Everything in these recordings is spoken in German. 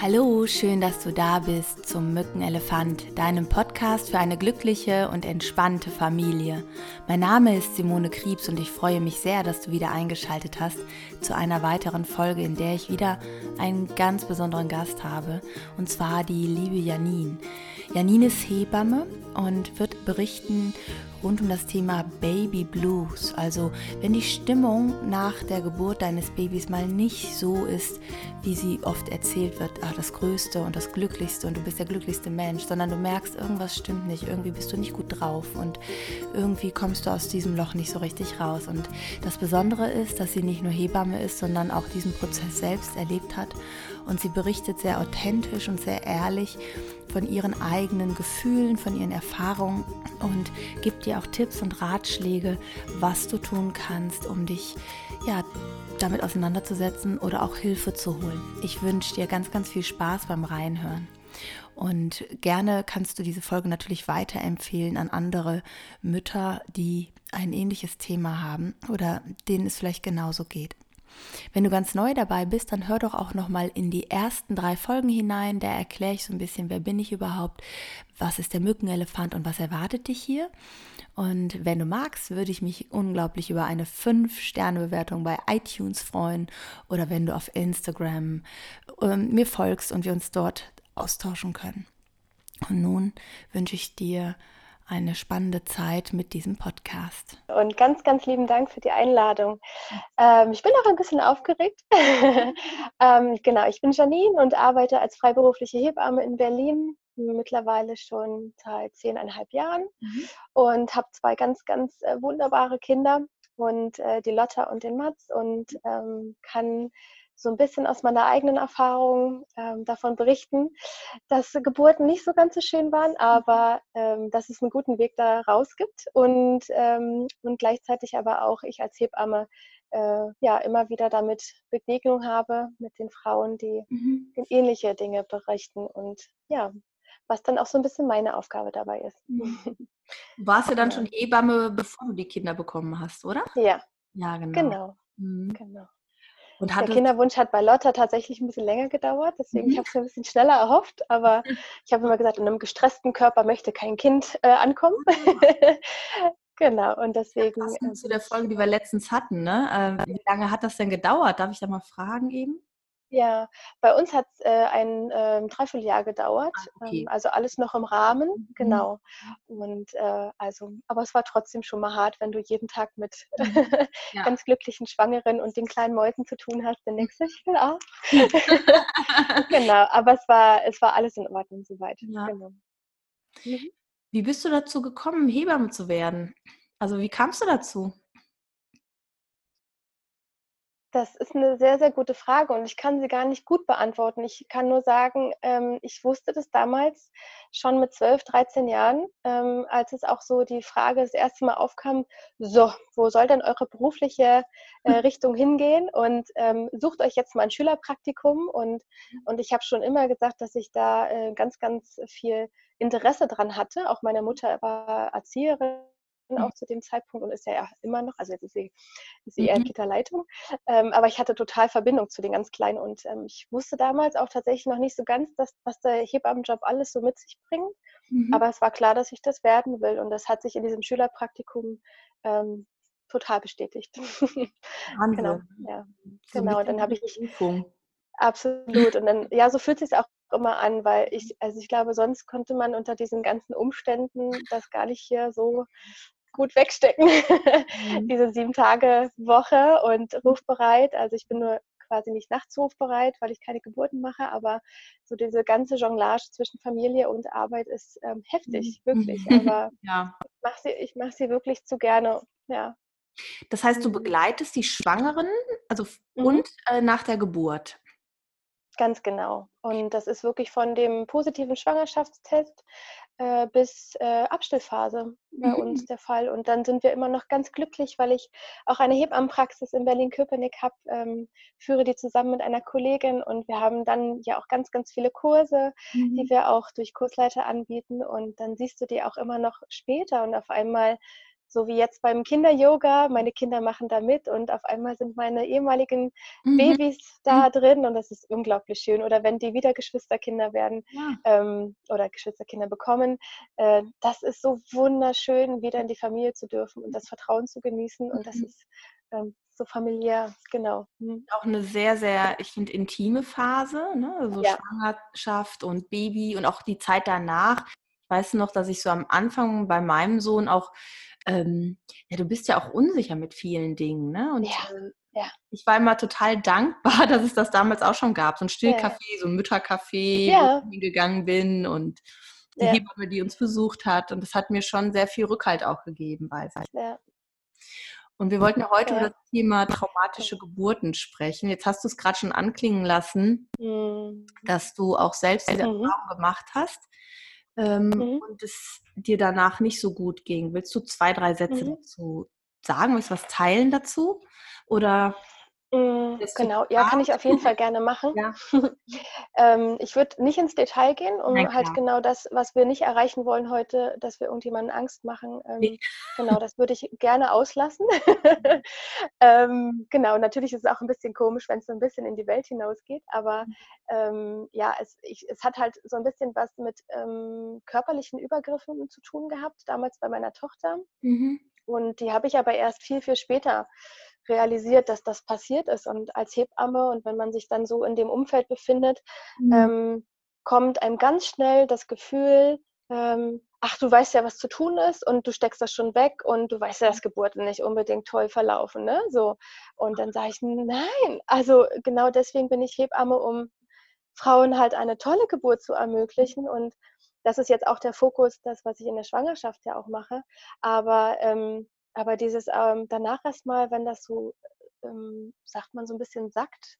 Hallo, schön, dass du da bist zum Mückenelefant, deinem Podcast für eine glückliche und entspannte Familie. Mein Name ist Simone Kriebs und ich freue mich sehr, dass du wieder eingeschaltet hast zu einer weiteren Folge, in der ich wieder einen ganz besonderen Gast habe, und zwar die liebe Janine. Janine ist Hebamme und wird berichten rund um das Thema Baby Blues. Also wenn die Stimmung nach der Geburt deines Babys mal nicht so ist, wie sie oft erzählt wird, ach, das Größte und das Glücklichste und du bist der glücklichste Mensch, sondern du merkst, irgendwas stimmt nicht, irgendwie bist du nicht gut drauf und irgendwie kommst du aus diesem Loch nicht so richtig raus. Und das Besondere ist, dass sie nicht nur Hebamme ist, sondern auch diesen Prozess selbst erlebt hat und sie berichtet sehr authentisch und sehr ehrlich von ihren eigenen Gefühlen, von ihren Erfahrungen und gibt dir auch Tipps und Ratschläge, was du tun kannst, um dich ja damit auseinanderzusetzen oder auch Hilfe zu holen. Ich wünsche dir ganz, ganz viel Spaß beim Reinhören. Und gerne kannst du diese Folge natürlich weiterempfehlen an andere Mütter, die ein ähnliches Thema haben oder denen es vielleicht genauso geht. Wenn du ganz neu dabei bist, dann hör doch auch noch mal in die ersten drei Folgen hinein. Da erkläre ich so ein bisschen, wer bin ich überhaupt, was ist der Mückenelefant und was erwartet dich hier. Und wenn du magst, würde ich mich unglaublich über eine 5-Sterne-Bewertung bei iTunes freuen oder wenn du auf Instagram ähm, mir folgst und wir uns dort austauschen können. Und nun wünsche ich dir eine spannende Zeit mit diesem Podcast. Und ganz, ganz lieben Dank für die Einladung. Ähm, ich bin auch ein bisschen aufgeregt. ähm, genau, ich bin Janine und arbeite als freiberufliche Hebamme in Berlin mittlerweile schon seit zehneinhalb Jahren mhm. und habe zwei ganz, ganz äh, wunderbare Kinder und äh, die Lotta und den Mats und ähm, kann so ein bisschen aus meiner eigenen Erfahrung ähm, davon berichten, dass Geburten nicht so ganz so schön waren, aber ähm, dass es einen guten Weg da raus gibt und, ähm, und gleichzeitig aber auch ich als Hebamme äh, ja immer wieder damit Begegnung habe mit den Frauen, die mhm. ähnliche Dinge berichten und ja, was dann auch so ein bisschen meine Aufgabe dabei ist. Mhm. Du warst ja dann ja. schon Hebamme, bevor du die Kinder bekommen hast, oder? Ja. Ja, genau. Genau. Mhm. genau. Und der Kinderwunsch hat bei Lotta tatsächlich ein bisschen länger gedauert, deswegen mhm. ich habe es mir ein bisschen schneller erhofft, aber ich habe immer gesagt, in einem gestressten Körper möchte kein Kind äh, ankommen. genau, und deswegen. Ja, zu der Folge, die wir letztens hatten, ne? Äh, wie lange hat das denn gedauert? Darf ich da mal fragen eben? Ja, bei uns hat es äh, ein ähm, Dreivierteljahr gedauert. Ah, okay. ähm, also alles noch im Rahmen, mhm. genau. Und äh, also, aber es war trotzdem schon mal hart, wenn du jeden Tag mit mhm. ja. ganz glücklichen Schwangeren und den kleinen Mäusen zu tun hast. Der nächste, ich will auch. genau, aber es war, es war alles in Ordnung soweit. Ja. Genau. Mhm. Wie bist du dazu gekommen, Hebamme zu werden? Also wie kamst du dazu? Das ist eine sehr, sehr gute Frage und ich kann sie gar nicht gut beantworten. Ich kann nur sagen, ähm, ich wusste das damals schon mit 12, 13 Jahren, ähm, als es auch so die Frage das erste Mal aufkam, so, wo soll denn eure berufliche äh, Richtung hingehen? Und ähm, sucht euch jetzt mal ein Schülerpraktikum. Und, und ich habe schon immer gesagt, dass ich da äh, ganz, ganz viel Interesse dran hatte. Auch meine Mutter war Erzieherin Mhm. Auch zu dem Zeitpunkt und ist ja immer noch, also jetzt ist sie, ist sie eher mhm. Kita-Leitung, ähm, aber ich hatte total Verbindung zu den ganz Kleinen und ähm, ich wusste damals auch tatsächlich noch nicht so ganz, dass, was der Hebammenjob alles so mit sich bringt, mhm. aber es war klar, dass ich das werden will und das hat sich in diesem Schülerpraktikum ähm, total bestätigt. genau, ja. So genau, dann habe ich Absolut. Und dann, ja, so fühlt es sich auch immer an, weil ich, also ich glaube, sonst konnte man unter diesen ganzen Umständen das gar nicht hier so gut wegstecken. Mhm. Diese sieben Tage Woche und rufbereit. Also ich bin nur quasi nicht nachts rufbereit, weil ich keine Geburten mache, aber so diese ganze Jonglage zwischen Familie und Arbeit ist ähm, heftig, mhm. wirklich. Aber ja. ich mache sie, mach sie wirklich zu gerne. Ja. Das heißt, du mhm. begleitest die Schwangeren also mhm. und äh, nach der Geburt. Ganz genau. Und das ist wirklich von dem positiven Schwangerschaftstest äh, bis äh, Abstillphase bei mhm. uns der Fall. Und dann sind wir immer noch ganz glücklich, weil ich auch eine Hebammenpraxis in Berlin-Köpenick habe, ähm, führe die zusammen mit einer Kollegin und wir haben dann ja auch ganz, ganz viele Kurse, mhm. die wir auch durch Kursleiter anbieten. Und dann siehst du die auch immer noch später und auf einmal so wie jetzt beim Kinder-Yoga, meine Kinder machen da mit und auf einmal sind meine ehemaligen mhm. Babys da mhm. drin und das ist unglaublich schön. Oder wenn die wieder Geschwisterkinder werden ja. ähm, oder Geschwisterkinder bekommen, äh, das ist so wunderschön, wieder in die Familie zu dürfen und das Vertrauen zu genießen und das mhm. ist ähm, so familiär, genau. Mhm. Auch eine sehr, sehr, ich finde, intime Phase, ne? so also ja. Schwangerschaft und Baby und auch die Zeit danach. Ich weiß noch, dass ich so am Anfang bei meinem Sohn auch ähm, ja, du bist ja auch unsicher mit vielen Dingen, ne? Und ja, äh, ja. ich war immer total dankbar, dass es das damals auch schon gab. So ein Stillcafé, ja. so ein Müttercafé, wo ich gegangen bin und die. Hebamme, die uns besucht hat. Und das hat mir schon sehr viel Rückhalt auch gegeben, ich. Ja. Und wir wollten ja heute über das Thema traumatische Geburten sprechen. Jetzt hast du es gerade schon anklingen lassen, mhm. dass du auch selbst diese mhm. Erfahrung gemacht hast ähm, mhm. und es dir danach nicht so gut ging. Willst du zwei, drei Sätze mhm. dazu sagen? Willst du was teilen dazu? Oder Mm, genau, ja, kann ich auf jeden Fall gerne machen. Ja. ähm, ich würde nicht ins Detail gehen, um Nein, halt genau das, was wir nicht erreichen wollen heute, dass wir irgendjemanden Angst machen. Ähm, nee. Genau, das würde ich gerne auslassen. ähm, genau, natürlich ist es auch ein bisschen komisch, wenn es so ein bisschen in die Welt hinausgeht, aber mhm. ähm, ja, es, ich, es, hat halt so ein bisschen was mit ähm, körperlichen Übergriffen zu tun gehabt, damals bei meiner Tochter. Mhm. Und die habe ich aber erst viel, viel später realisiert, dass das passiert ist. Und als Hebamme und wenn man sich dann so in dem Umfeld befindet, mhm. ähm, kommt einem ganz schnell das Gefühl, ähm, ach, du weißt ja, was zu tun ist und du steckst das schon weg und du weißt ja, dass Geburten nicht unbedingt toll verlaufen, ne? So. Und dann sage ich, nein, also genau deswegen bin ich Hebamme, um Frauen halt eine tolle Geburt zu ermöglichen und das ist jetzt auch der Fokus, das, was ich in der Schwangerschaft ja auch mache. Aber ähm, aber dieses ähm, danach erstmal, wenn das so, ähm, sagt man, so ein bisschen sackt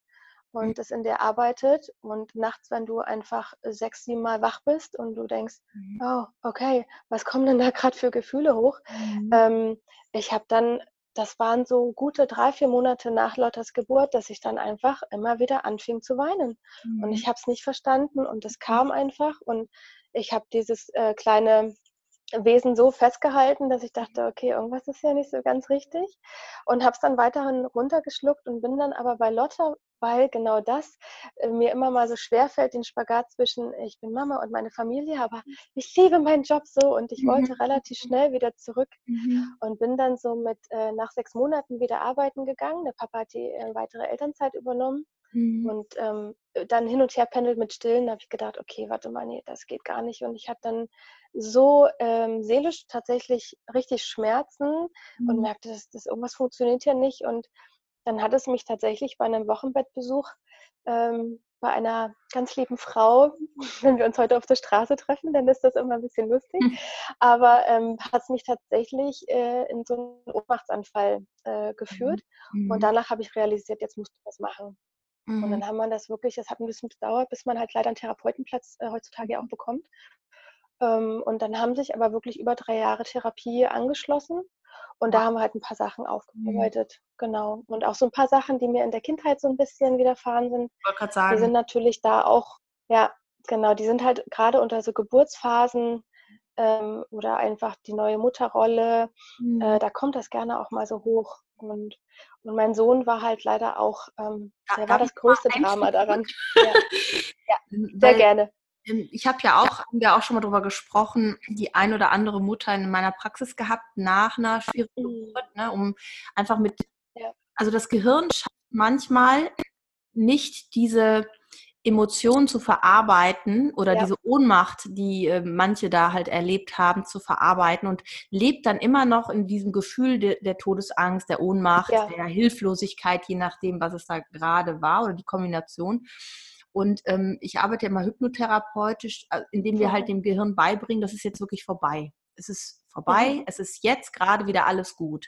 mhm. und es in dir arbeitet und nachts, wenn du einfach sechs, sieben Mal wach bist und du denkst, mhm. oh, okay, was kommen denn da gerade für Gefühle hoch? Mhm. Ähm, ich habe dann, das waren so gute drei, vier Monate nach Lottes Geburt, dass ich dann einfach immer wieder anfing zu weinen. Mhm. Und ich habe es nicht verstanden und es kam einfach und ich habe dieses äh, kleine Wesen so festgehalten, dass ich dachte, okay, irgendwas ist ja nicht so ganz richtig und habe es dann weiterhin runtergeschluckt und bin dann aber bei Lotte, weil genau das äh, mir immer mal so schwer fällt, den Spagat zwischen ich bin Mama und meine Familie, aber ich liebe meinen Job so und ich wollte mhm. relativ schnell wieder zurück mhm. und bin dann so mit äh, nach sechs Monaten wieder arbeiten gegangen. Der Papa hat die äh, weitere Elternzeit übernommen Mhm. Und ähm, dann hin und her pendelt mit Stillen, habe ich gedacht, okay, warte mal, nee, das geht gar nicht. Und ich hatte dann so ähm, seelisch tatsächlich richtig Schmerzen mhm. und merkte, dass das irgendwas funktioniert hier nicht. Und dann hat es mich tatsächlich bei einem Wochenbettbesuch ähm, bei einer ganz lieben Frau, wenn wir uns heute auf der Straße treffen, dann ist das immer ein bisschen lustig, mhm. aber ähm, hat es mich tatsächlich äh, in so einen Ohnmachtsanfall äh, geführt. Mhm. Und danach habe ich realisiert, jetzt musst du was machen. Mhm. Und dann haben wir das wirklich, es hat ein bisschen gedauert, bis man halt leider einen Therapeutenplatz äh, heutzutage auch bekommt. Ähm, und dann haben sich aber wirklich über drei Jahre Therapie angeschlossen. Und da haben wir halt ein paar Sachen mhm. aufgearbeitet. Mhm. Genau. Und auch so ein paar Sachen, die mir in der Kindheit so ein bisschen widerfahren sind. Ich wollte gerade sagen. Die sind natürlich da auch, ja, genau, die sind halt gerade unter so Geburtsphasen ähm, oder einfach die neue Mutterrolle, mhm. äh, da kommt das gerne auch mal so hoch. Und, und mein Sohn war halt leider auch, ähm, der war das größte Drama daran. ja. ja, sehr Weil, gerne. Ähm, ich habe ja auch, haben wir auch schon mal darüber gesprochen, die ein oder andere Mutter in meiner Praxis gehabt nach einer schwierigen mhm. Geburt, ne, um einfach mit, ja. also das Gehirn schafft manchmal nicht diese Emotionen zu verarbeiten oder ja. diese Ohnmacht, die äh, manche da halt erlebt haben, zu verarbeiten und lebt dann immer noch in diesem Gefühl de, der Todesangst, der Ohnmacht, ja. der Hilflosigkeit, je nachdem, was es da gerade war oder die Kombination. Und ähm, ich arbeite immer hypnotherapeutisch, äh, indem wir halt dem Gehirn beibringen, das ist jetzt wirklich vorbei. Es ist vorbei, mhm. es ist jetzt gerade wieder alles gut.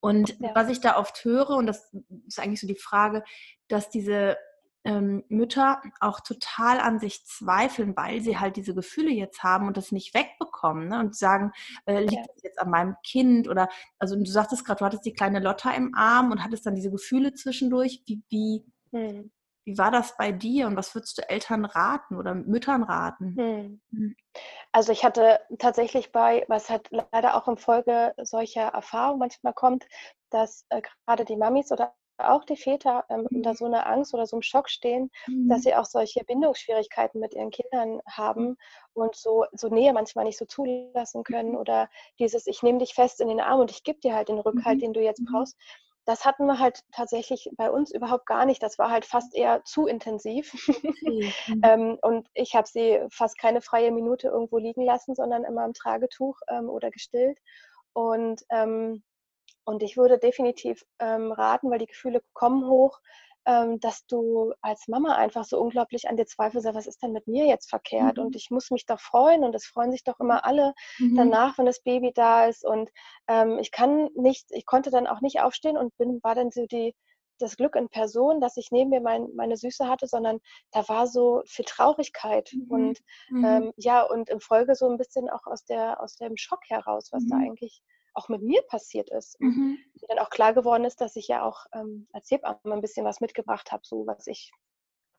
Und ja. was ich da oft höre, und das ist eigentlich so die Frage, dass diese ähm, Mütter auch total an sich zweifeln, weil sie halt diese Gefühle jetzt haben und das nicht wegbekommen ne? und sagen, äh, liegt ja. das jetzt an meinem Kind oder, also du sagtest gerade, du hattest die kleine Lotta im Arm und hattest dann diese Gefühle zwischendurch. Wie, wie, hm. wie war das bei dir und was würdest du Eltern raten oder Müttern raten? Hm. hm. Also ich hatte tatsächlich bei, was halt leider auch im Folge solcher Erfahrungen manchmal kommt, dass äh, gerade die Mamis oder auch die Väter ähm, mhm. unter so einer Angst oder so einem Schock stehen, mhm. dass sie auch solche Bindungsschwierigkeiten mit ihren Kindern haben und so, so Nähe manchmal nicht so zulassen können mhm. oder dieses, ich nehme dich fest in den Arm und ich gebe dir halt den Rückhalt, mhm. den du jetzt mhm. brauchst. Das hatten wir halt tatsächlich bei uns überhaupt gar nicht. Das war halt fast eher zu intensiv. Mhm. ähm, und ich habe sie fast keine freie Minute irgendwo liegen lassen, sondern immer im Tragetuch ähm, oder gestillt. Und ähm, und ich würde definitiv ähm, raten, weil die Gefühle kommen hoch, ähm, dass du als Mama einfach so unglaublich an dir zweifelst, was ist denn mit mir jetzt verkehrt? Mhm. Und ich muss mich doch freuen und es freuen sich doch immer alle mhm. danach, wenn das Baby da ist. Und ähm, ich kann nicht, ich konnte dann auch nicht aufstehen und bin, war dann so die, das Glück in Person, dass ich neben mir mein, meine Süße hatte, sondern da war so viel Traurigkeit mhm. und mhm. ähm, ja, und im Folge so ein bisschen auch aus der aus dem Schock heraus, was da mhm. eigentlich auch mit mir passiert ist. Mhm. Und dann auch klar geworden ist, dass ich ja auch ähm, als Hebamme ein bisschen was mitgebracht habe, so was ich,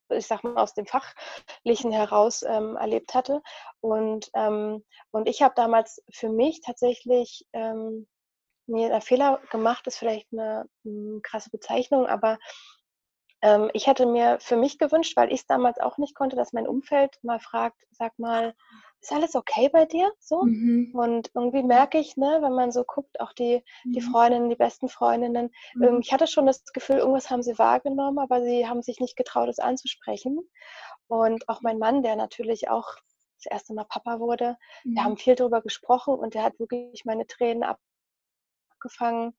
ich sag mal, aus dem Fachlichen heraus ähm, erlebt hatte. Und, ähm, und ich habe damals für mich tatsächlich ähm, mir einen Fehler gemacht, ist vielleicht eine, eine hm, krasse Bezeichnung, aber ähm, ich hätte mir für mich gewünscht, weil ich es damals auch nicht konnte, dass mein Umfeld mal fragt, sag mal, ist alles okay bei dir? So. Mhm. Und irgendwie merke ich, ne, wenn man so guckt, auch die, mhm. die Freundinnen, die besten Freundinnen, mhm. ich hatte schon das Gefühl, irgendwas haben sie wahrgenommen, aber sie haben sich nicht getraut, es anzusprechen. Und auch mein Mann, der natürlich auch das erste Mal Papa wurde, wir haben mhm. viel darüber gesprochen und der hat wirklich meine Tränen abgefangen.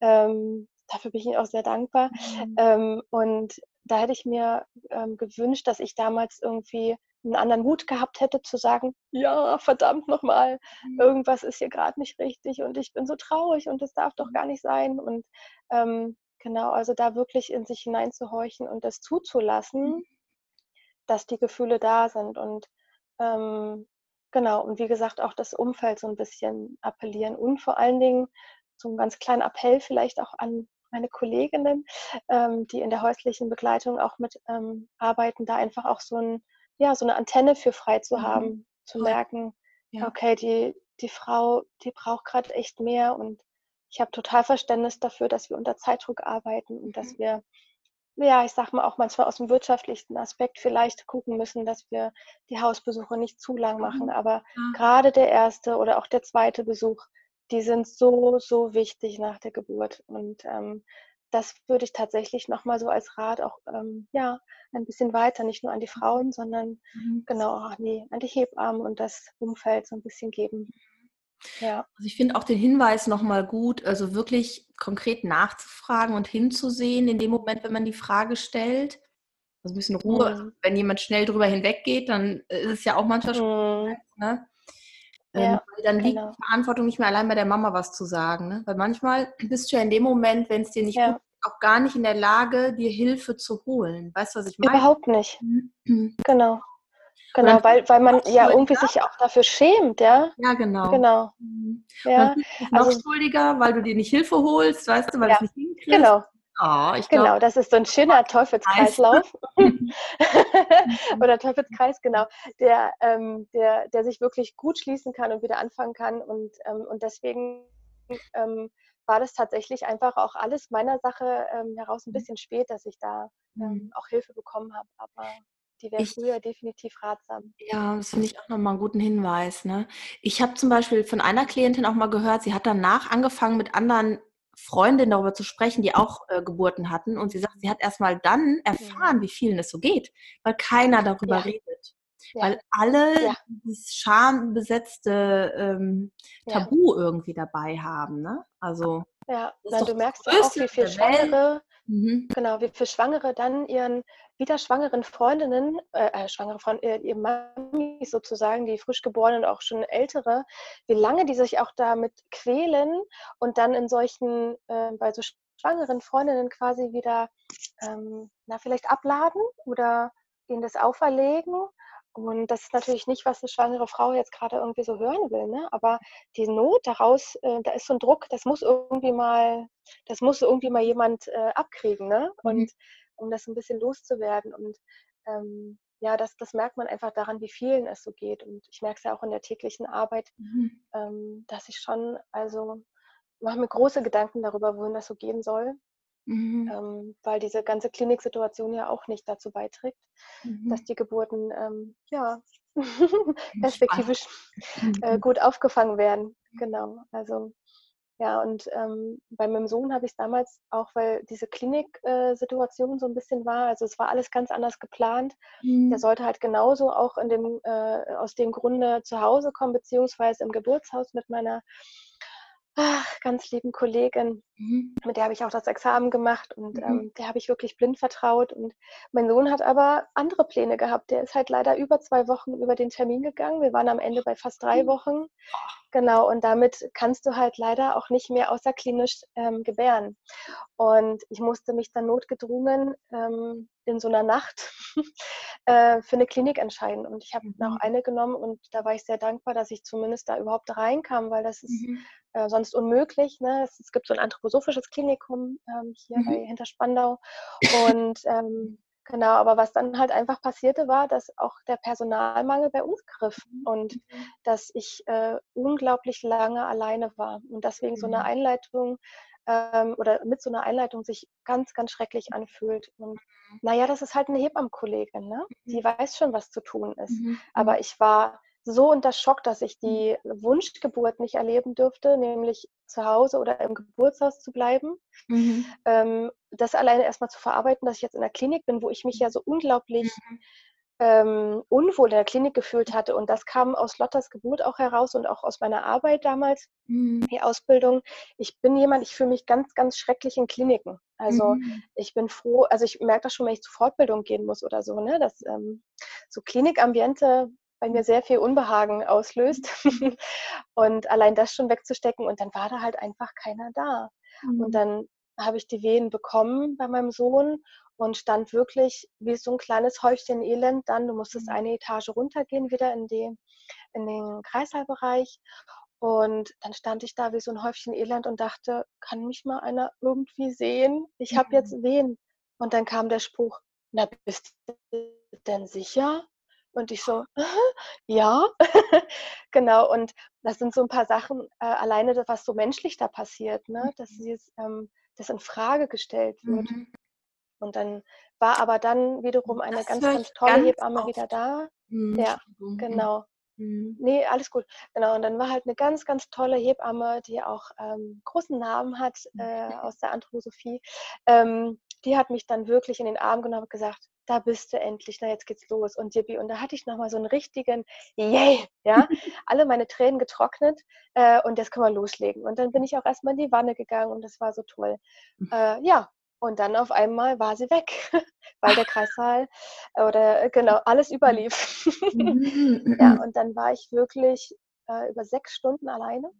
Ähm, dafür bin ich ihm auch sehr dankbar. Mhm. Ähm, und da hätte ich mir ähm, gewünscht, dass ich damals irgendwie einen anderen Mut gehabt hätte zu sagen, ja, verdammt nochmal, mhm. irgendwas ist hier gerade nicht richtig und ich bin so traurig und das darf doch mhm. gar nicht sein. Und ähm, genau, also da wirklich in sich hineinzuhorchen und das zuzulassen, mhm. dass die Gefühle da sind und ähm, genau, und wie gesagt, auch das Umfeld so ein bisschen appellieren und vor allen Dingen so einen ganz kleinen Appell vielleicht auch an meine Kolleginnen, ähm, die in der häuslichen Begleitung auch mit ähm, arbeiten, da einfach auch so ein ja, so eine Antenne für frei zu mhm. haben, zu merken, ja. okay, die, die Frau, die braucht gerade echt mehr und ich habe total Verständnis dafür, dass wir unter Zeitdruck arbeiten und mhm. dass wir, ja, ich sag mal auch manchmal aus dem wirtschaftlichen Aspekt vielleicht gucken müssen, dass wir die Hausbesuche nicht zu lang machen. Mhm. Aber ja. gerade der erste oder auch der zweite Besuch, die sind so, so wichtig nach der Geburt. Und ähm, das würde ich tatsächlich nochmal so als Rat auch ähm, ja, ein bisschen weiter, nicht nur an die Frauen, sondern mhm. genau auch an die, an die Hebammen und das Umfeld so ein bisschen geben. Ja. Also ich finde auch den Hinweis nochmal gut, also wirklich konkret nachzufragen und hinzusehen in dem Moment, wenn man die Frage stellt. Also ein bisschen Ruhe. Mhm. Wenn jemand schnell drüber hinweggeht, dann ist es ja auch manchmal schon. Mhm. Ne? Ja, ähm, dann liegt genau. die Verantwortung nicht mehr allein bei der Mama was zu sagen. Ne? Weil manchmal bist du ja in dem Moment, wenn es dir nicht ja. gut auch gar nicht in der Lage, dir Hilfe zu holen. Weißt du, was ich meine? Überhaupt nicht. Mhm. Genau. Genau, weil, weil man ja irgendwie sich auch dafür schämt, ja? Ja, genau. Genau. Mhm. Ja. noch also, schuldiger, weil du dir nicht Hilfe holst, weißt du, weil ja, du es nicht hinkriegst. Genau. Oh, ich glaub, genau, das ist so ein schöner Teufelskreislauf. Oder Teufelskreis, genau, der, ähm, der, der sich wirklich gut schließen kann und wieder anfangen kann. Und, ähm, und deswegen ähm, war das tatsächlich einfach auch alles meiner Sache ähm, heraus ein mhm. bisschen spät, dass ich da ähm, mhm. auch Hilfe bekommen habe. Aber die wäre früher definitiv ratsam. Ja, das finde ich auch nochmal einen guten Hinweis. Ne? Ich habe zum Beispiel von einer Klientin auch mal gehört, sie hat danach angefangen mit anderen Freundinnen darüber zu sprechen, die auch äh, Geburten hatten. Und sie sagt, sie hat erst mal dann erfahren, wie vielen es so geht, weil keiner darüber ja. redet. Ja. Weil alle ja. dieses schambesetzte ähm, Tabu irgendwie dabei haben. Ne? Also ja, Nein, du merkst ja auch, wie viel Schwangere, mhm. genau, wie viel Schwangere dann ihren wieder schwangeren Freundinnen, äh, äh schwangere Freund, äh, ihr Mami sozusagen, die frisch geborenen und auch schon ältere, wie lange die sich auch damit quälen und dann in solchen, äh, bei so schwangeren Freundinnen quasi wieder, ähm, na, vielleicht abladen oder ihnen das auferlegen und das ist natürlich nicht, was eine schwangere Frau jetzt gerade irgendwie so hören will, ne? Aber die Not daraus, äh, da ist so ein Druck, das muss irgendwie mal, das muss irgendwie mal jemand äh, abkriegen, ne? Und, mhm. um das ein bisschen loszuwerden. Und ähm, ja, das, das merkt man einfach daran, wie vielen es so geht. Und ich merke es ja auch in der täglichen Arbeit, mhm. ähm, dass ich schon, also mache mir große Gedanken darüber, wohin das so gehen soll. Mhm. Ähm, weil diese ganze Kliniksituation ja auch nicht dazu beiträgt, mhm. dass die Geburten ähm, ja perspektivisch äh, gut aufgefangen werden. Genau. Also ja, und ähm, bei meinem Sohn habe ich es damals auch, weil diese Kliniksituation äh, so ein bisschen war, also es war alles ganz anders geplant. Mhm. Der sollte halt genauso auch in dem, äh, aus dem Grunde zu Hause kommen, beziehungsweise im Geburtshaus mit meiner ach, ganz lieben Kollegin, mhm. mit der habe ich auch das Examen gemacht und mhm. ähm, der habe ich wirklich blind vertraut. Und mein Sohn hat aber andere Pläne gehabt. Der ist halt leider über zwei Wochen über den Termin gegangen. Wir waren am Ende bei fast drei mhm. Wochen. Genau, und damit kannst du halt leider auch nicht mehr außerklinisch ähm, gebären. Und ich musste mich dann notgedrungen ähm, in so einer Nacht äh, für eine Klinik entscheiden. Und ich habe mhm. auch eine genommen und da war ich sehr dankbar, dass ich zumindest da überhaupt reinkam, weil das ist mhm. äh, sonst unmöglich. Ne? Es, es, gibt so ein anthroposophisches Klinikum ähm, hier mhm. bei Hinterspandau. Und ähm, Genau, aber was dann halt einfach passierte, war, dass auch der Personalmangel bei uns griff mhm. und mhm. dass ich äh, unglaublich lange alleine war und deswegen so eine mhm. Einleitung ähm, oder mit so einer Einleitung sich ganz, ganz schrecklich anfühlt. Und naja, das ist halt eine Hebammenkollegin, ne? die weiß schon, was zu tun ist. Aber ich war so unter Schock, dass ich die Wunschgeburt nicht erleben dürfte, nämlich zu Hause oder im Geburtshaus zu bleiben. Mhm. Ähm, das alleine erstmal zu verarbeiten, dass ich jetzt in der Klinik bin, wo ich mich ja so unglaublich mhm. ähm, unwohl in der Klinik gefühlt hatte. Und das kam aus Lotters Geburt auch heraus und auch aus meiner Arbeit damals, mhm. die Ausbildung. Ich bin jemand, ich fühle mich ganz, ganz schrecklich in Kliniken. Also mhm. ich bin froh, also ich merke das schon, wenn ich zur Fortbildung gehen muss oder so, ne? Dass ähm, so Klinikambiente bei mir sehr viel Unbehagen auslöst. und allein das schon wegzustecken und dann war da halt einfach keiner da. Mhm. Und dann habe ich die Wehen bekommen bei meinem Sohn und stand wirklich wie so ein kleines Häufchen Elend dann. Du musstest mhm. eine Etage runtergehen, wieder in, die, in den Kreißsaalbereich. Und dann stand ich da wie so ein Häufchen Elend und dachte, kann mich mal einer irgendwie sehen? Ich habe jetzt mhm. Wehen. Und dann kam der Spruch, na, bist du denn sicher? Und ich so, ja, genau. Und das sind so ein paar Sachen, äh, alleine das, was so menschlich da passiert, ne? dass mhm. dieses, ähm, das in Frage gestellt wird. Mhm. Und dann war aber dann wiederum eine das ganz, ganz tolle ganz Hebamme oft. wieder da. Mhm. Ja, genau. Mhm. Nee, alles gut. Genau, und dann war halt eine ganz, ganz tolle Hebamme, die auch ähm, großen Namen hat äh, aus der Anthroposophie. Ähm, die hat mich dann wirklich in den Arm genommen und gesagt, da bist du endlich, na jetzt geht's los und Yippie. Und da hatte ich nochmal so einen richtigen Yay, ja, alle meine Tränen getrocknet äh, und jetzt können wir loslegen. Und dann bin ich auch erstmal in die Wanne gegangen und das war so toll. Hm. Äh, ja, und dann auf einmal war sie weg, weil der Kreissaal oder äh, genau alles überlief. Mhm, ja, und dann war ich wirklich äh, über sechs Stunden alleine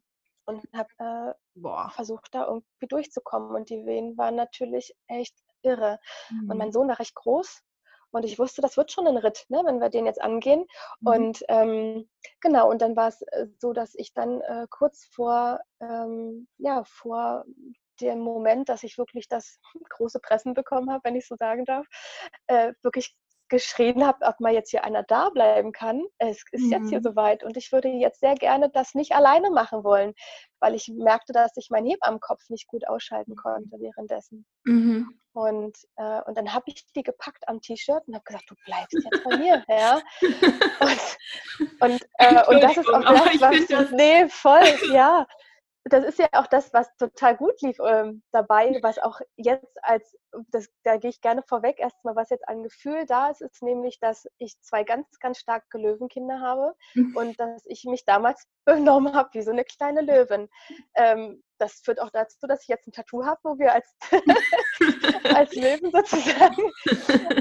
und habe äh, versucht, da irgendwie durchzukommen. Und die Wehen waren natürlich echt irre. Mhm. Und mein mhm. Sohn war recht groß und ich wusste, das wird schon ein Ritt, ne, wenn wir den jetzt angehen. Mhm. Und ähm, genau, und dann war es äh, so, dass ich dann äh, kurz vor, ähm, ja, vor dem Moment, dass ich wirklich das große Pressen bekommen habe, wenn ich so sagen darf, äh, wirklich geschrien habe, ob mal jetzt hier einer da bleiben kann. Es ist mhm. jetzt hier mhm. soweit und ich würde jetzt sehr gerne das nicht alleine machen wollen, weil ich merkte, dass ich meinen Hebammenkopf nicht gut ausschalten konnte währenddessen. Mhm. Und, äh, und dann habe ich die gepackt am T-Shirt und habe gesagt, du bleibst jetzt bei mir. ja? Und, und, äh, und das ist auch das, was... Das nee, voll, ja das ist ja auch das, was total gut lief ähm, dabei, was auch jetzt als, das, da gehe ich gerne vorweg, erstmal, was jetzt an Gefühl da ist, ist nämlich, dass ich zwei ganz, ganz starke Löwenkinder habe mhm. und dass ich mich damals benommen habe wie so eine kleine Löwin. Ähm, das führt auch dazu, dass ich jetzt ein Tattoo habe, wo wir als, als Löwen sozusagen.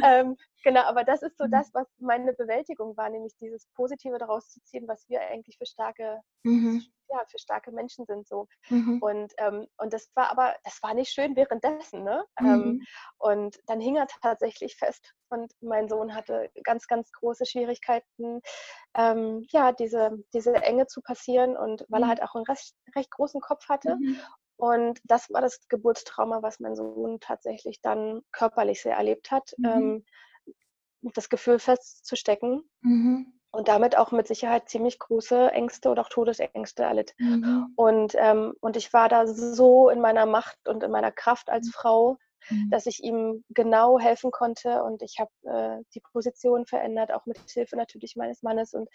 ähm, genau, aber das ist so mhm. das, was meine Bewältigung war, nämlich dieses Positive daraus zu ziehen, was wir eigentlich für starke, mhm. Ja, für starke Menschen sind so. Mhm. Und, ähm, und das war aber, das war nicht schön währenddessen, ne? Ähm, mhm. und dann hing er tatsächlich fest. Und mein Sohn hatte ganz, ganz große Schwierigkeiten, ähm, ja, diese, diese Enge zu passieren. Und weil er mhm. halt auch einen recht, recht großen Kopf hatte. Mhm. Und das war das Geburtstrauma, was mein Sohn tatsächlich dann körperlich sehr erlebt hat. Mhm. Ähm, das Gefühl festzustecken mhm. Und damit auch mit Sicherheit ziemlich große Ängste oder auch Todesängste erlitt. Mhm. Und, ähm, und ich war da so in meiner Macht und in meiner Kraft als mhm. Frau, mhm. dass ich ihm genau helfen konnte und ich habe äh, die Position verändert, auch mit Hilfe natürlich meines Mannes und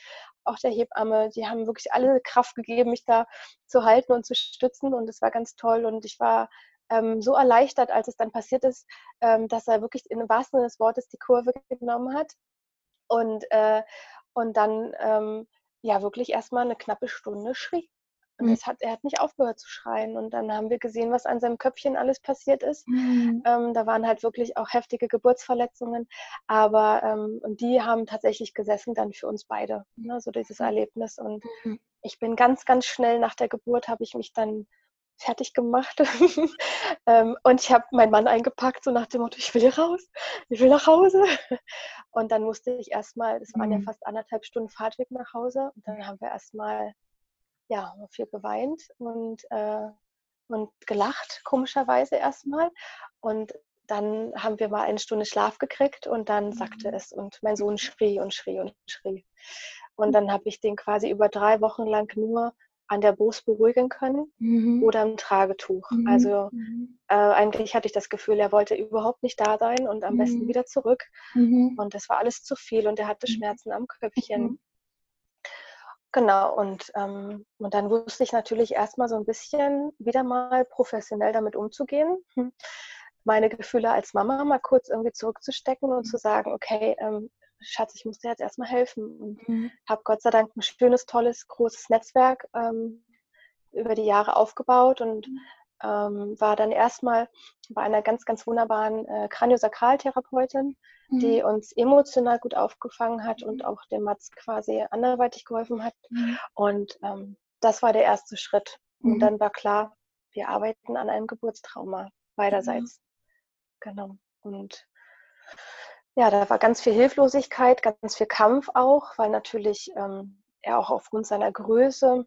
auch der Hebamme. Die haben wirklich alle Kraft gegeben, mich da zu halten und zu stützen und es war ganz toll und ich war ähm, so erleichtert, als es dann passiert ist, ähm, dass er wirklich in wahrsten Sinne des Wortes die Kurve genommen hat und, äh, und dann ähm, ja wirklich erstmal eine knappe Stunde schrie. Und mhm. hat, er hat nicht aufgehört zu schreien. Und dann haben wir gesehen, was an seinem Köpfchen alles passiert ist. Mhm. Ähm, da waren halt wirklich auch heftige Geburtsverletzungen. Aber ähm, und die haben tatsächlich gesessen dann für uns beide. Ne, so dieses mhm. Erlebnis. Und mhm. ich bin ganz, ganz schnell nach der Geburt, habe ich mich dann fertig gemacht. ähm, und ich habe meinen Mann eingepackt, so nach dem Motto, ich will hier raus, ich will nach Hause. Und dann musste ich erstmal, das waren ja mhm. fast anderthalb Stunden Fahrtweg nach Hause. Und dann haben wir erstmal ja, viel geweint und, äh, und gelacht, komischerweise erstmal. Und dann haben wir mal eine Stunde Schlaf gekriegt und dann sagte mhm. es und mein Sohn schrie und schrie und schrie. Und mhm. dann habe ich den quasi über drei Wochen lang nur an der Brust beruhigen können mhm. oder im Tragetuch. Mhm. Also mhm. äh, eigentlich hatte ich das Gefühl, er wollte überhaupt nicht da sein und am besten mhm. wieder zurück. Mhm. Und das war alles zu viel und er hatte Schmerzen am Köpfchen. Genau, und, ähm, und dann wusste ich natürlich erstmal so ein bisschen wieder mal professionell damit umzugehen. Hm. Meine Gefühle als Mama mal kurz irgendwie zurückzustecken und zu sagen, okay, ähm, Schatz, ich muss dir jetzt erstmal helfen. Und mhm. habe Gott sei Dank ein schönes, tolles, großes Netzwerk ähm, über die Jahre aufgebaut und mhm. ähm, war dann erstmal bei einer ganz, ganz wunderbaren äh, Kraniosakraltherapeutin, die mhm. uns emotional gut aufgefangen hat und auch dem Mats quasi anderweitig geholfen hat. Mhm. Und ähm, das war der erste Schritt. Und mhm. dann war klar, wir arbeiten an einem Geburtstrauma beiderseits. Genau. Und ja, da war ganz viel Hilflosigkeit, ganz viel Kampf auch, weil natürlich ähm, er auch aufgrund seiner Größe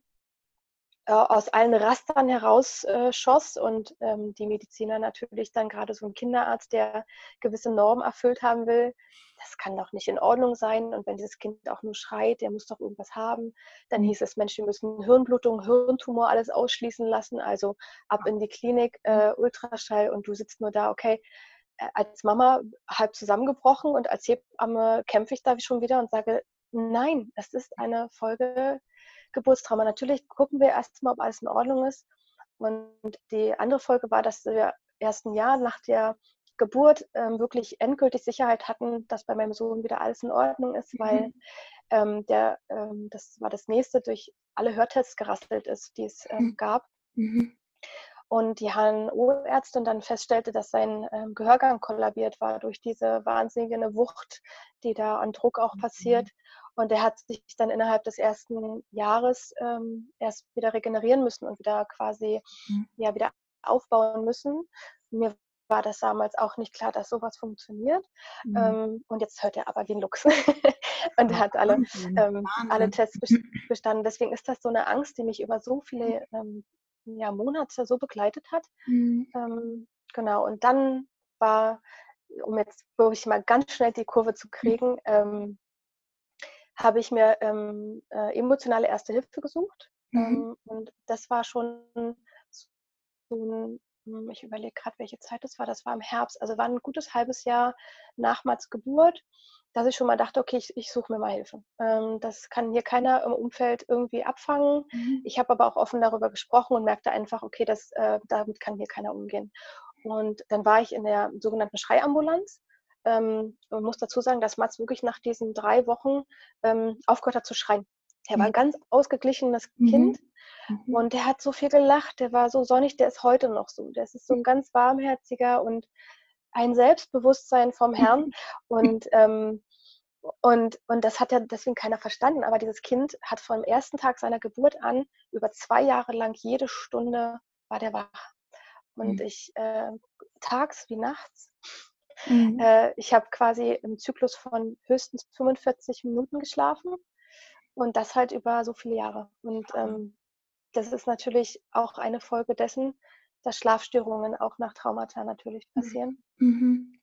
äh, aus allen Rastern herausschoss äh, und ähm, die Mediziner natürlich dann gerade so ein Kinderarzt, der gewisse Normen erfüllt haben will, das kann doch nicht in Ordnung sein. Und wenn dieses Kind auch nur schreit, der muss doch irgendwas haben. Dann mhm. hieß es, Mensch, wir müssen Hirnblutung, Hirntumor alles ausschließen lassen, also ab in die Klinik, äh, Ultraschall und du sitzt nur da, okay. Äh, als Mama halb zusammengebrochen und als Hebamme kämpfe ich da schon wieder und sage, nein, es ist eine Folge Geburtstrauma. Natürlich gucken wir erstmal, ob alles in Ordnung ist. Und die andere Folge war, dass wir erst ein Jahr nach der Geburt ähm, wirklich endgültig Sicherheit hatten, dass bei meinem Sohn wieder alles in Ordnung ist, weil mhm. ähm, der, ähm, das war das nächste, durch alle Hörtests gerastelt ist, die es ähm, mhm. gab. Mhm. Und die HNO-Ärztin dann feststellte, dass sein ähm, Gehörgang kollabiert war durch diese wahnsinnige Wucht, die da an Druck auch passiert. Mhm. Und er hat sich dann innerhalb des ersten Jahres ähm, erst wieder regenerieren müssen und wieder quasi mhm. ja, wieder aufbauen müssen. Mir war das damals auch nicht klar, dass sowas funktioniert. Mhm. Ähm, und jetzt hört er aber wie ein Luchs. und er hat alle, ähm, alle Tests bestanden. Deswegen ist das so eine Angst, die mich über so viele ähm, ja, Monate so begleitet hat. Mhm. Ähm, genau, und dann war, um jetzt wirklich mal ganz schnell die Kurve zu kriegen, ähm, habe ich mir ähm, äh, emotionale Erste Hilfe gesucht. Mhm. Ähm, und das war schon so ein, hm, ich überlege gerade, welche Zeit das war. Das war im Herbst, also war ein gutes halbes Jahr nach Mats Geburt, dass ich schon mal dachte, okay, ich, ich suche mir mal Hilfe. Ähm, das kann hier keiner im Umfeld irgendwie abfangen. Mhm. Ich habe aber auch offen darüber gesprochen und merkte einfach, okay, das, äh, damit kann hier keiner umgehen. Und dann war ich in der sogenannten Schreiambulanz ähm, man muss dazu sagen, dass Mats wirklich nach diesen drei Wochen ähm, aufgehört hat zu schreien. Er war ein mhm. ganz ausgeglichenes mhm. Kind mhm. und der hat so viel gelacht, der war so sonnig, der ist heute noch so. Der ist so ein ganz warmherziger und ein Selbstbewusstsein vom Herrn. Und, ähm, und, und das hat ja deswegen keiner verstanden. Aber dieses Kind hat vom ersten Tag seiner Geburt an über zwei Jahre lang jede Stunde war der wach. Und mhm. ich äh, tags wie nachts Mhm. Äh, ich habe quasi im Zyklus von höchstens 45 Minuten geschlafen und das halt über so viele Jahre. Und ähm, das ist natürlich auch eine Folge dessen, dass Schlafstörungen auch nach Traumata natürlich passieren. Mhm.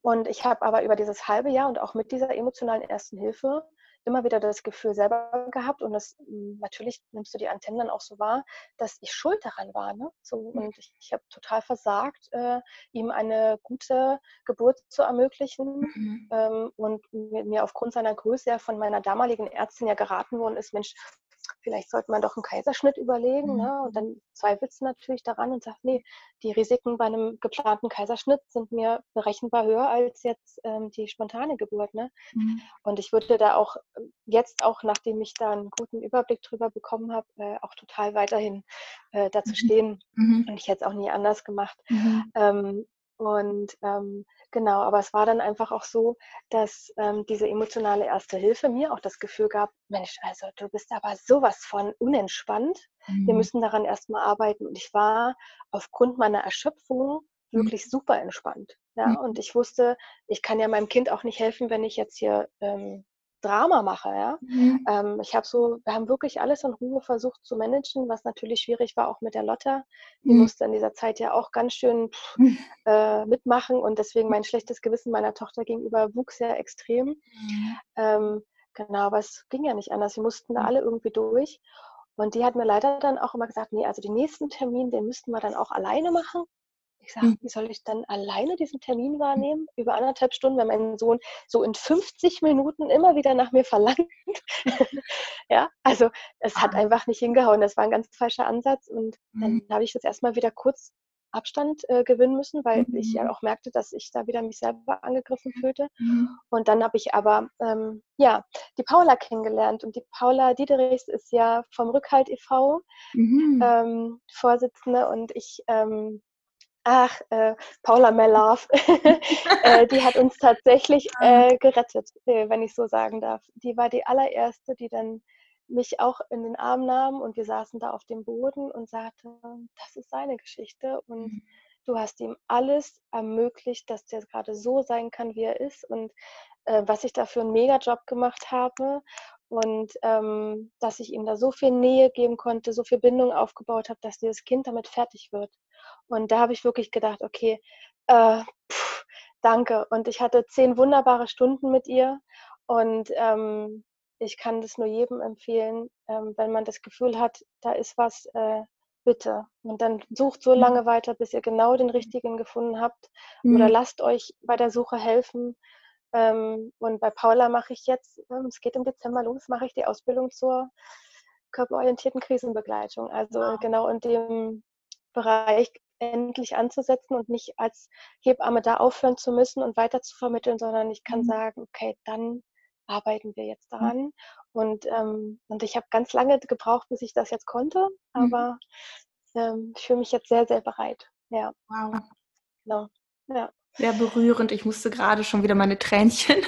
Und ich habe aber über dieses halbe Jahr und auch mit dieser emotionalen Ersten Hilfe immer wieder das Gefühl selber gehabt und das hm, natürlich nimmst du die Antennen dann auch so wahr, dass ich schuld daran war. Ne? So, und ich, ich habe total versagt, äh, ihm eine gute Geburt zu ermöglichen mhm. ähm, und mir aufgrund seiner Größe ja von meiner damaligen Ärztin ja geraten worden ist, Mensch, vielleicht sollte man doch einen Kaiserschnitt überlegen. Mhm. Ne? Und dann zweifelst du natürlich daran und sagst, nee, die Risiken bei einem geplanten Kaiserschnitt sind mir berechenbar höher als jetzt ähm, die spontane Geburt. Ne? Mhm. Und ich würde da auch ähm, jetzt auch, nachdem ich da einen guten Überblick drüber bekommen habe, äh, auch total weiterhin äh, dazu mhm. stehen. Mhm. Und ich hätte es auch nie anders gemacht. Mhm. Ähm, und ähm, genau, aber es war dann einfach auch so, dass ähm, diese emotionale Erste Hilfe mir auch das Gefühl gab, Mensch, also du bist aber sowas von unentspannt. Mhm. Wir müssen daran erstmal arbeiten. Und ich war aufgrund meiner Erschöpfung mhm. wirklich super entspannt. Ja, mhm. und ich wusste, ich kann ja meinem Kind auch nicht helfen, wenn ich jetzt hier ähm, Drama mache. Ja? Mhm. Ähm, ich habe so, wir haben wirklich alles in Ruhe versucht zu managen, was natürlich schwierig war, auch mit der Lotta. Die mhm. musste in dieser Zeit ja auch ganz schön pff, mhm. äh, mitmachen und deswegen mein schlechtes Gewissen meiner Tochter gegenüber wuchs sehr extrem. Mhm. Ähm, genau, aber es ging ja nicht anders. Wir mussten da mhm. alle irgendwie durch. Und die hat mir leider dann auch immer gesagt, nee, also den nächsten Termin, den müssten wir dann auch alleine machen. Ich sage, hm. wie soll ich dann alleine diesen Termin wahrnehmen? Über anderthalb Stunden, wenn mein Sohn so in 50 Minuten immer wieder nach mir verlangt. ja, also es hat ah. einfach nicht hingehauen. Das war ein ganz falscher Ansatz. Und dann mhm. habe ich jetzt erstmal wieder kurz Abstand äh, gewinnen müssen, weil mhm. ich ja auch merkte, dass ich da wieder mich selber angegriffen fühlte. Mhm. Und dann habe ich aber ähm, ja die Paula kennengelernt und die Paula Diederichs ist ja vom Rückhalt e.V. Mhm. Ähm, Vorsitzende und ich ähm, Ach, äh, Paula Mellove, äh, die hat uns tatsächlich äh, gerettet, äh, wenn ich so sagen darf. Die war die allererste, die dann mich auch in den Arm nahm und wir saßen da auf dem Boden und sagte, das ist seine Geschichte und mhm. du hast ihm alles ermöglicht, dass der gerade so sein kann, wie er ist und äh, was ich da für einen Mega-Job gemacht habe und ähm, dass ich ihm da so viel Nähe geben konnte, so viel Bindung aufgebaut habe, dass dieses Kind damit fertig wird. Und da habe ich wirklich gedacht, okay, äh, pff, danke. Und ich hatte zehn wunderbare Stunden mit ihr und ähm, ich kann das nur jedem empfehlen, ähm, wenn man das Gefühl hat, da ist was, äh, bitte. Und dann sucht so lange weiter, bis ihr genau den richtigen gefunden habt. Mhm. Oder lasst euch bei der Suche helfen. Ähm, und bei Paula mache ich jetzt, ähm, es geht im Dezember los, mache ich die Ausbildung zur körperorientierten Krisenbegleitung. Also wow. genau in dem Bereich endlich anzusetzen und nicht als Hebamme da aufhören zu müssen und weiter zu vermitteln, sondern ich kann mhm. sagen, okay, dann arbeiten wir jetzt daran. Mhm. Und, ähm, und ich habe ganz lange gebraucht, bis ich das jetzt konnte, mhm. aber ähm, ich fühle mich jetzt sehr, sehr bereit. Ja. Wow. Genau. Ja. Sehr berührend. Ich musste gerade schon wieder meine Tränchen.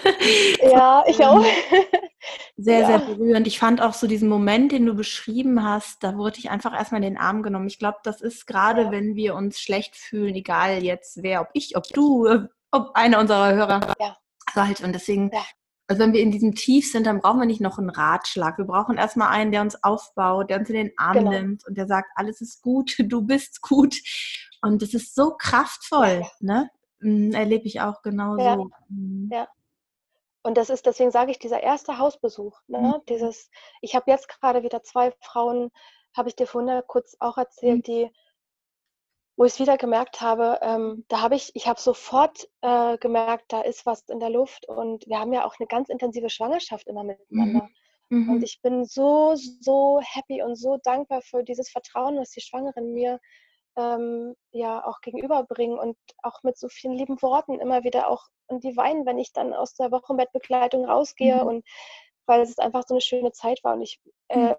Ja, ich auch. Sehr, ja. sehr berührend. Ich fand auch so diesen Moment, den du beschrieben hast, da wurde ich einfach erstmal in den Arm genommen. Ich glaube, das ist gerade, ja. wenn wir uns schlecht fühlen, egal jetzt wer, ob ich, ob du, äh, ob einer unserer Hörer. Ja. Also halt, und deswegen, ja. also wenn wir in diesem Tief sind, dann brauchen wir nicht noch einen Ratschlag. Wir brauchen erstmal einen, der uns aufbaut, der uns in den Arm genau. nimmt und der sagt, alles ist gut, du bist gut. Und das ist so kraftvoll, ne? Mhm, erlebe ich auch genauso. Ja. Mhm. ja. Und das ist, deswegen sage ich, dieser erste Hausbesuch, ne? Mhm. dieses, ich habe jetzt gerade wieder zwei Frauen, habe ich dir vorhin kurz auch erzählt, mhm. die, wo ich es wieder gemerkt habe, ähm, da habe ich, ich habe sofort äh, gemerkt, da ist was in der Luft und wir haben ja auch eine ganz intensive Schwangerschaft immer miteinander. Mhm. Und ich bin so, so happy und so dankbar für dieses Vertrauen, was die Schwangeren mir ähm, ja auch gegenüberbringen und auch mit so vielen lieben Worten immer wieder auch und die weinen, wenn ich dann aus der Wochenbettbegleitung rausgehe mhm. und weil es einfach so eine schöne Zeit war und ich äh, mhm.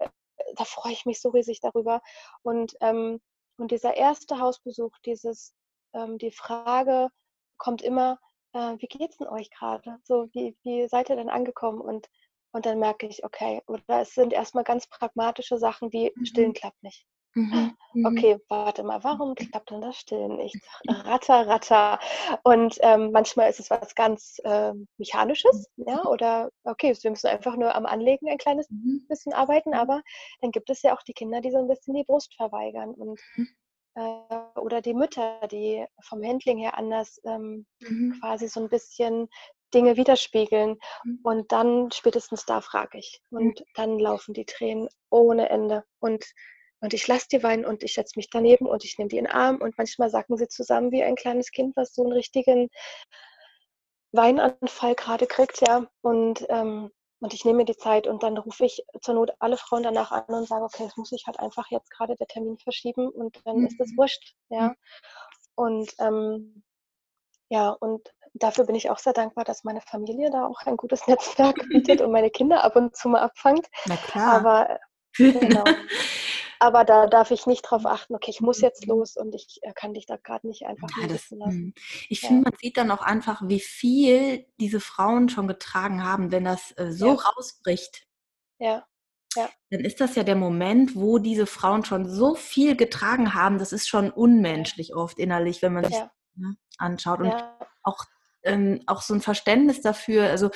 da freue ich mich so riesig darüber und ähm, und dieser erste Hausbesuch, dieses ähm, die Frage kommt immer, äh, wie geht's denn euch gerade? So wie wie seid ihr denn angekommen und und dann merke ich, okay, oder es sind erstmal ganz pragmatische Sachen wie mhm. Stillen klappt nicht. Mhm, mhm. Okay, warte mal, warum klappt denn das still nicht? Ratter, ratter. Und ähm, manchmal ist es was ganz äh, Mechanisches, ja, oder okay, wir müssen einfach nur am Anlegen ein kleines mhm. bisschen arbeiten, aber dann gibt es ja auch die Kinder, die so ein bisschen die Brust verweigern. Und äh, oder die Mütter, die vom Handling her anders ähm, mhm. quasi so ein bisschen Dinge widerspiegeln. Mhm. Und dann spätestens da frage ich. Und mhm. dann laufen die Tränen ohne Ende. Und, und ich lasse die weinen und ich setze mich daneben und ich nehme die in den Arm. Und manchmal sacken sie zusammen wie ein kleines Kind, was so einen richtigen Weinanfall gerade kriegt, ja. Und, ähm, und ich nehme mir die Zeit und dann rufe ich zur Not alle Frauen danach an und sage, okay, es muss sich halt einfach jetzt gerade der Termin verschieben und dann mhm. ist das wurscht, ja. Mhm. Und ähm, ja, und dafür bin ich auch sehr dankbar, dass meine Familie da auch ein gutes Netzwerk bietet und meine Kinder ab und zu mal abfangt. Na klar. Aber, genau. Aber da darf ich nicht drauf achten, okay, ich muss jetzt mhm. los und ich äh, kann dich da gerade nicht einfach ja, das, lassen. Hm. Ich ja. finde, man sieht dann auch einfach, wie viel diese Frauen schon getragen haben, wenn das äh, so ja. rausbricht. Ja. Ja. Dann ist das ja der Moment, wo diese Frauen schon so viel getragen haben, das ist schon unmenschlich oft innerlich, wenn man sich ne, anschaut. Und auch ähm, auch so ein Verständnis dafür, also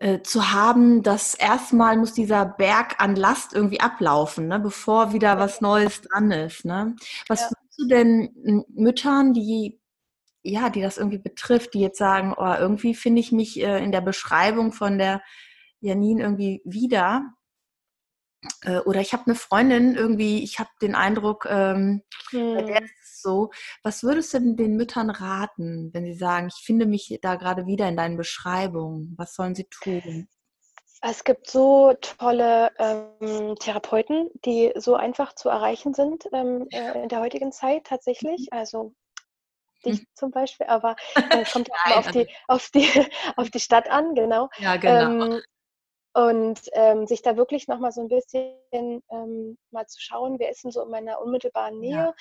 äh, zu haben, dass erstmal muss dieser Berg an Last irgendwie ablaufen, ne, bevor wieder was Neues dran ist. Ne? Was ja. du denn Müttern, die ja, die das irgendwie betrifft, die jetzt sagen, oh, irgendwie finde ich mich äh, in der Beschreibung von der Janine irgendwie wieder. Äh, oder ich habe eine Freundin irgendwie, ich habe den Eindruck, ähm, hm. bei der hm. ist so. Was würdest du denn den Müttern raten, wenn sie sagen, ich finde mich da gerade wieder in deinen Beschreibungen? Was sollen sie tun? Es gibt so tolle ähm, Therapeuten, die so einfach zu erreichen sind ähm, äh, in der heutigen Zeit tatsächlich. Mhm. Also dich zum Beispiel, aber äh, kommt auch auf die, auf, die, auf die Stadt an, genau. Ja, genau. Ähm, und ähm, sich da wirklich nochmal so ein bisschen ähm, mal zu schauen, wer ist denn so in meiner unmittelbaren Nähe. Ja.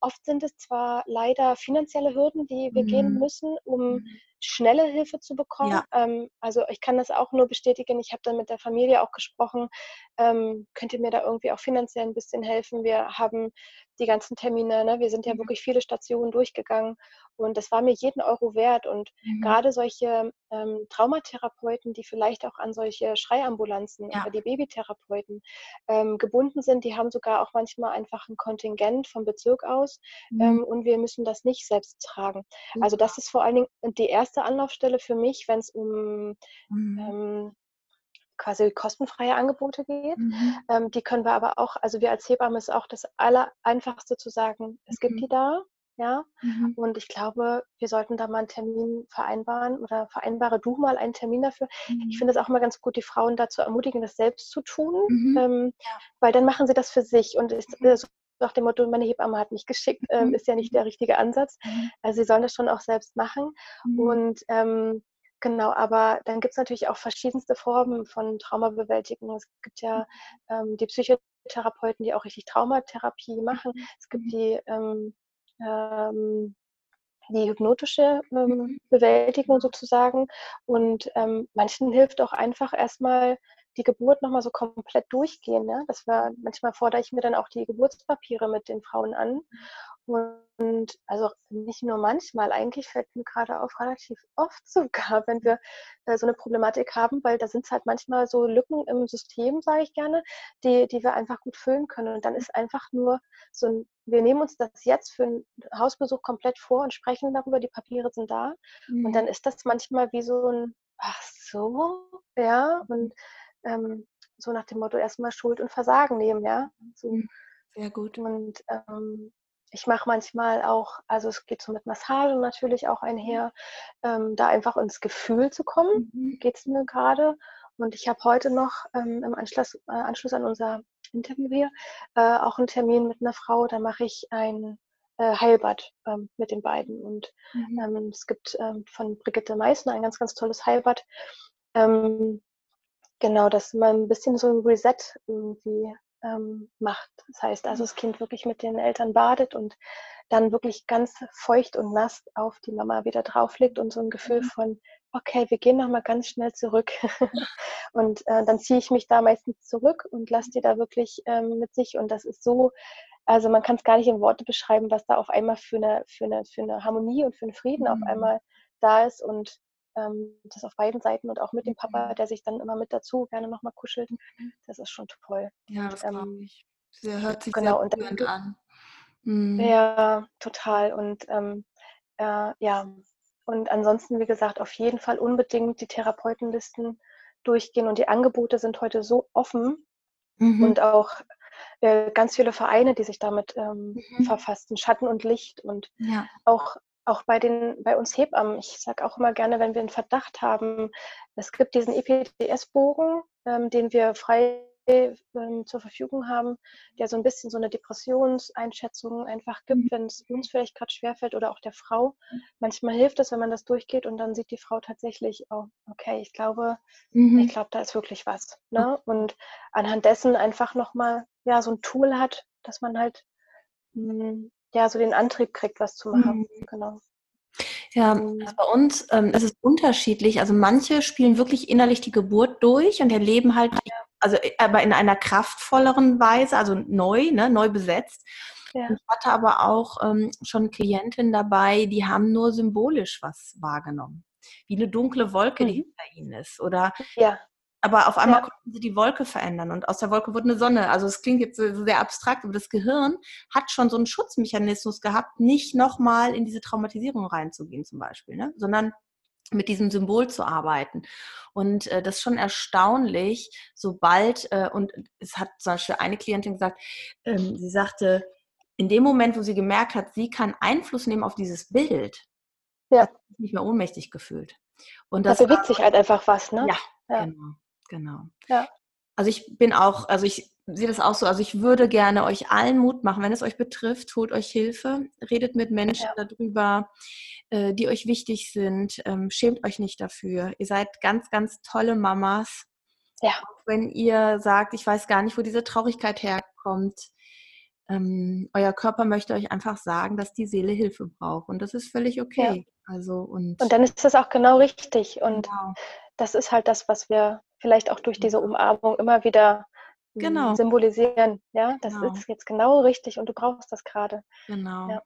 Oft sind es zwar leider finanzielle Hürden, die wir mhm. gehen müssen, um mhm schnelle Hilfe zu bekommen. Ja. Ähm, also ich kann das auch nur bestätigen. Ich habe dann mit der Familie auch gesprochen. Ähm, könnt ihr mir da irgendwie auch finanziell ein bisschen helfen? Wir haben die ganzen Termine, ne? wir sind ja mhm. wirklich viele Stationen durchgegangen und das war mir jeden Euro wert. Und mhm. gerade solche ähm, Traumatherapeuten, die vielleicht auch an solche Schreiambulanzen ja. oder die Babytherapeuten ähm, gebunden sind, die haben sogar auch manchmal einfach ein Kontingent vom Bezirk aus mhm. Ähm, und wir müssen das nicht selbst tragen. Also das ist vor allen Dingen die erste erste Anlaufstelle für mich, wenn es um mhm. ähm, quasi kostenfreie Angebote geht. Mhm. Ähm, die können wir aber auch, also wir als Hebamme ist auch das Allereinfachste zu sagen, es mhm. gibt die da, ja. Mhm. Und ich glaube, wir sollten da mal einen Termin vereinbaren oder vereinbare du mal einen Termin dafür. Ich mhm. finde es auch immer ganz gut, die Frauen dazu ermutigen, das selbst zu tun, mhm. ähm, ja. weil dann machen sie das für sich und ist, äh, so nach dem Motto, meine Hebamme hat mich geschickt, äh, ist ja nicht der richtige Ansatz. Mhm. Also sie sollen das schon auch selbst machen. Mhm. Und ähm, genau, aber dann gibt es natürlich auch verschiedenste Formen von Traumabewältigung. Es gibt ja ähm, die Psychotherapeuten, die auch richtig Traumatherapie machen. Es gibt mhm. die ähm, ähm, die hypnotische ähm, Bewältigung sozusagen. Und ähm, manchen hilft auch einfach erstmal die Geburt nochmal so komplett durchgehen. Ne? Das war, manchmal fordere ich mir dann auch die Geburtspapiere mit den Frauen an. Und also nicht nur manchmal, eigentlich fällt mir gerade auf, relativ oft sogar, wenn wir äh, so eine Problematik haben, weil da sind es halt manchmal so Lücken im System, sage ich gerne, die, die wir einfach gut füllen können. Und dann ist einfach nur so ein, wir nehmen uns das jetzt für einen Hausbesuch komplett vor und sprechen darüber, die Papiere sind da. Mhm. Und dann ist das manchmal wie so ein, ach so, ja, und ähm, so nach dem Motto erstmal Schuld und Versagen nehmen, ja. So. Mhm. Sehr gut. Und ähm, ich mache manchmal auch, also es geht so mit Massage natürlich auch einher, ähm, da einfach ins Gefühl zu kommen, mhm. geht es mir gerade. Und ich habe heute noch ähm, im Anschluss, äh, Anschluss an unser Interview hier äh, auch einen Termin mit einer Frau, da mache ich ein äh, Heilbad ähm, mit den beiden. Und mhm. Ähm, es gibt ähm, von Brigitte Meissner ein ganz, ganz tolles Heilbad. Ähm, Genau, dass man ein bisschen so ein Reset irgendwie ähm, macht. Das heißt also, das Kind wirklich mit den Eltern badet und dann wirklich ganz feucht und nass auf die Mama wieder drauflegt und so ein Gefühl mhm. von, okay, wir gehen nochmal ganz schnell zurück. und äh, dann ziehe ich mich da meistens zurück und lasse die da wirklich ähm, mit sich. Und das ist so, also man kann es gar nicht in Worte beschreiben, was da auf einmal für eine, für eine, für eine Harmonie und für einen Frieden mhm. auf einmal da ist. Und das auf beiden Seiten und auch mit dem Papa, mhm. der sich dann immer mit dazu gerne nochmal kuschelt. Mhm. Das ist schon toll. Ja, das ähm, ich. Der hört sich genau, sehr und an. Mhm. Ja, total. Und ähm, äh, ja, und ansonsten, wie gesagt, auf jeden Fall unbedingt die Therapeutenlisten durchgehen. Und die Angebote sind heute so offen mhm. und auch äh, ganz viele Vereine, die sich damit ähm, mhm. verfassen, Schatten und Licht und ja. auch auch bei den bei uns Hebammen. Ich sage auch immer gerne, wenn wir einen Verdacht haben, es gibt diesen EPDS-Bogen, ähm, den wir frei ähm, zur Verfügung haben, der so ein bisschen so eine Depressionseinschätzung einfach gibt, mhm. wenn es uns vielleicht gerade schwerfällt oder auch der Frau. Manchmal hilft es, wenn man das durchgeht und dann sieht die Frau tatsächlich, oh, okay, ich glaube, mhm. ich glaube, da ist wirklich was. Ne? Und anhand dessen einfach nochmal ja, so ein Tool hat, dass man halt mh, hm, ja so den Antrieb kriegt, was zu machen. Mhm. Genau. Ja, also bei uns ähm, ist es unterschiedlich. Also manche spielen wirklich innerlich die Geburt durch und erleben halt ja also aber in einer kraftvolleren Weise, also neu, ne, neu besetzt. Ja. Ich hatte aber auch ähm, schon Klientinnen dabei, die haben nur symbolisch was wahrgenommen. Wie eine dunkle Wolke, mhm. die hinter ihnen ist. Oder ja. Aber auf einmal ja. konnten sie die Wolke verändern und aus der Wolke wurde eine Sonne. Also es klingt jetzt sehr abstrakt, aber das Gehirn hat schon so einen Schutzmechanismus gehabt, nicht nochmal in diese Traumatisierung reinzugehen, zum Beispiel, ne? sondern mit diesem Symbol zu arbeiten. Und äh, das ist schon erstaunlich, sobald, äh, und es hat zum Beispiel eine Klientin gesagt, ähm, sie sagte, in dem Moment, wo sie gemerkt hat, sie kann Einfluss nehmen auf dieses Bild, ja. hat sie sich nicht mehr ohnmächtig gefühlt. Und das da bewegt war, sich halt einfach was, ne? Ja, ja. genau, genau. Ja. Also ich bin auch, also ich sehe das auch so, also ich würde gerne euch allen Mut machen, wenn es euch betrifft, holt euch Hilfe, redet mit Menschen ja. darüber, äh, die euch wichtig sind, ähm, schämt euch nicht dafür. Ihr seid ganz, ganz tolle Mamas. Ja. Auch wenn ihr sagt, ich weiß gar nicht, wo diese Traurigkeit herkommt. Ähm, euer Körper möchte euch einfach sagen, dass die Seele Hilfe braucht und das ist völlig okay. Ja. Also und, und dann ist das auch genau richtig und genau. Das ist halt das, was wir vielleicht auch durch diese Umarmung immer wieder genau. symbolisieren. Ja, das genau. ist jetzt genau richtig und du brauchst das gerade. Genau. Ja.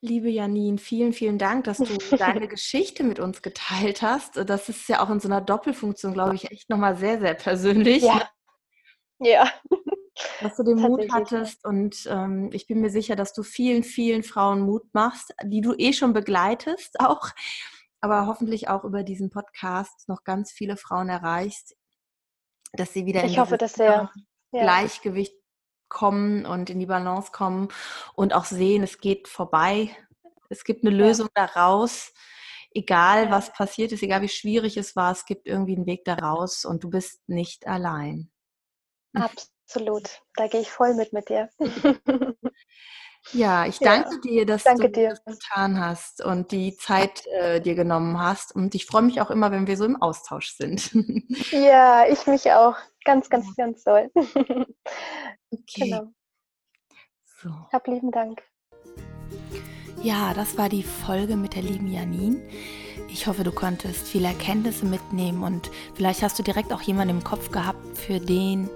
Liebe Janine, vielen, vielen Dank, dass du deine Geschichte mit uns geteilt hast. Das ist ja auch in so einer Doppelfunktion, glaube ich, echt nochmal sehr, sehr persönlich. Ja. Ja. Dass du den Mut hattest und ähm, ich bin mir sicher, dass du vielen, vielen Frauen Mut machst, die du eh schon begleitest auch, aber hoffentlich auch über diesen Podcast noch ganz viele Frauen erreichst, dass sie wieder ich in hoffe, dass sehr, Gleichgewicht kommen und in die Balance kommen und auch sehen, es geht vorbei. Es gibt eine Lösung ja. daraus. Egal, was passiert ist, egal wie schwierig es war, es gibt irgendwie einen Weg daraus und du bist nicht allein. Absolut. Da gehe ich voll mit mit dir. Ja, ich danke ja, dir, dass danke du dir. das getan hast und die Zeit äh, dir genommen hast. Und ich freue mich auch immer, wenn wir so im Austausch sind. Ja, ich mich auch. Ganz, ganz, ganz toll. Okay. Genau. So. Hab lieben Dank. Ja, das war die Folge mit der lieben Janine. Ich hoffe, du konntest viele Erkenntnisse mitnehmen und vielleicht hast du direkt auch jemanden im Kopf gehabt, für den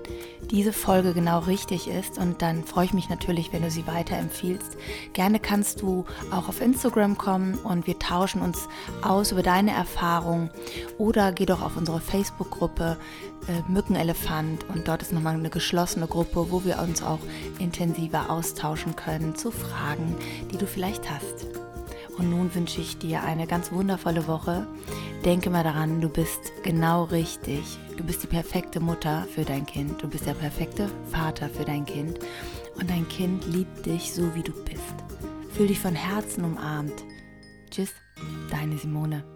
diese Folge genau richtig ist. Und dann freue ich mich natürlich, wenn du sie weiterempfiehlst. Gerne kannst du auch auf Instagram kommen und wir tauschen uns aus über deine Erfahrungen. Oder geh doch auf unsere Facebook-Gruppe äh, Mückenelefant und dort ist nochmal eine geschlossene Gruppe, wo wir uns auch intensiver austauschen können zu Fragen, die du vielleicht hast. Und nun wünsche ich dir eine ganz wundervolle Woche. Denke mal daran, du bist genau richtig. Du bist die perfekte Mutter für dein Kind. Du bist der perfekte Vater für dein Kind. Und dein Kind liebt dich so, wie du bist. Fühl dich von Herzen umarmt. Tschüss, deine Simone.